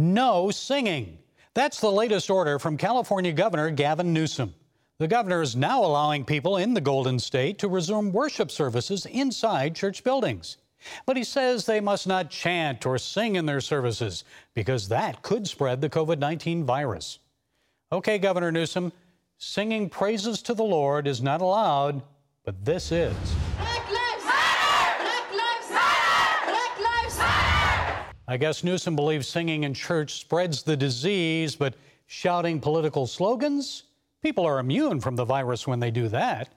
No singing. That's the latest order from California Governor Gavin Newsom. The governor is now allowing people in the Golden State to resume worship services inside church buildings. But he says they must not chant or sing in their services because that could spread the COVID 19 virus. Okay, Governor Newsom, singing praises to the Lord is not allowed, but this is. I guess Newsom believes singing in church spreads the disease, but shouting political slogans? People are immune from the virus when they do that.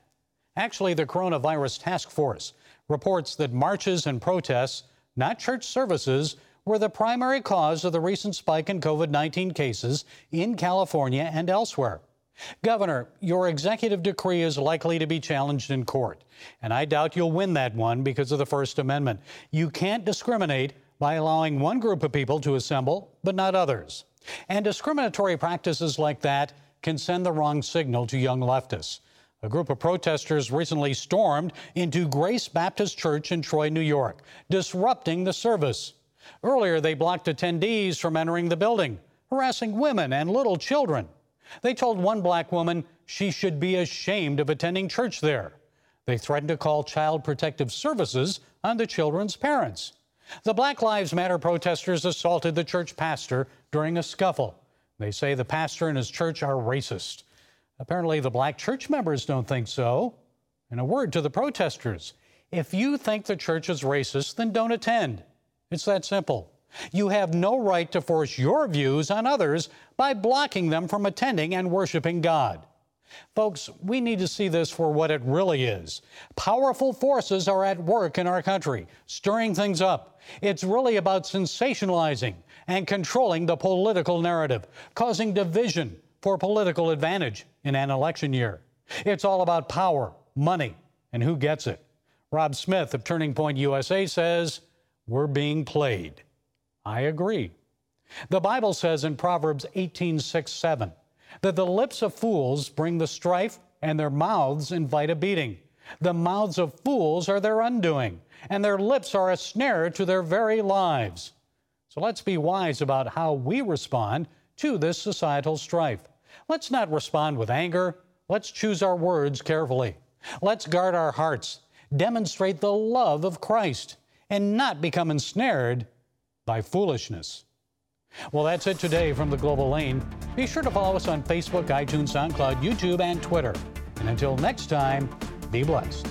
Actually, the Coronavirus Task Force reports that marches and protests, not church services, were the primary cause of the recent spike in COVID 19 cases in California and elsewhere. Governor, your executive decree is likely to be challenged in court, and I doubt you'll win that one because of the First Amendment. You can't discriminate by allowing one group of people to assemble, but not others. And discriminatory practices like that can send the wrong signal to young leftists. A group of protesters recently stormed into Grace Baptist Church in Troy, New York, disrupting the service. Earlier, they blocked attendees from entering the building, harassing women and little children. They told one black woman she should be ashamed of attending church there. They threatened to call Child Protective Services on the children's parents. The Black Lives Matter protesters assaulted the church pastor during a scuffle. They say the pastor and his church are racist. Apparently, the black church members don't think so. And a word to the protesters if you think the church is racist, then don't attend. It's that simple. You have no right to force your views on others by blocking them from attending and worshiping God. Folks, we need to see this for what it really is. Powerful forces are at work in our country, stirring things up. It's really about sensationalizing and controlling the political narrative, causing division for political advantage in an election year. It's all about power, money, and who gets it. Rob Smith of Turning Point USA says, We're being played. I agree. The Bible says in Proverbs 18 6 7, that the lips of fools bring the strife, and their mouths invite a beating. The mouths of fools are their undoing, and their lips are a snare to their very lives. So let's be wise about how we respond to this societal strife. Let's not respond with anger. Let's choose our words carefully. Let's guard our hearts, demonstrate the love of Christ, and not become ensnared by foolishness. Well, that's it today from the Global Lane. Be sure to follow us on Facebook, iTunes, SoundCloud, YouTube, and Twitter. And until next time, be blessed.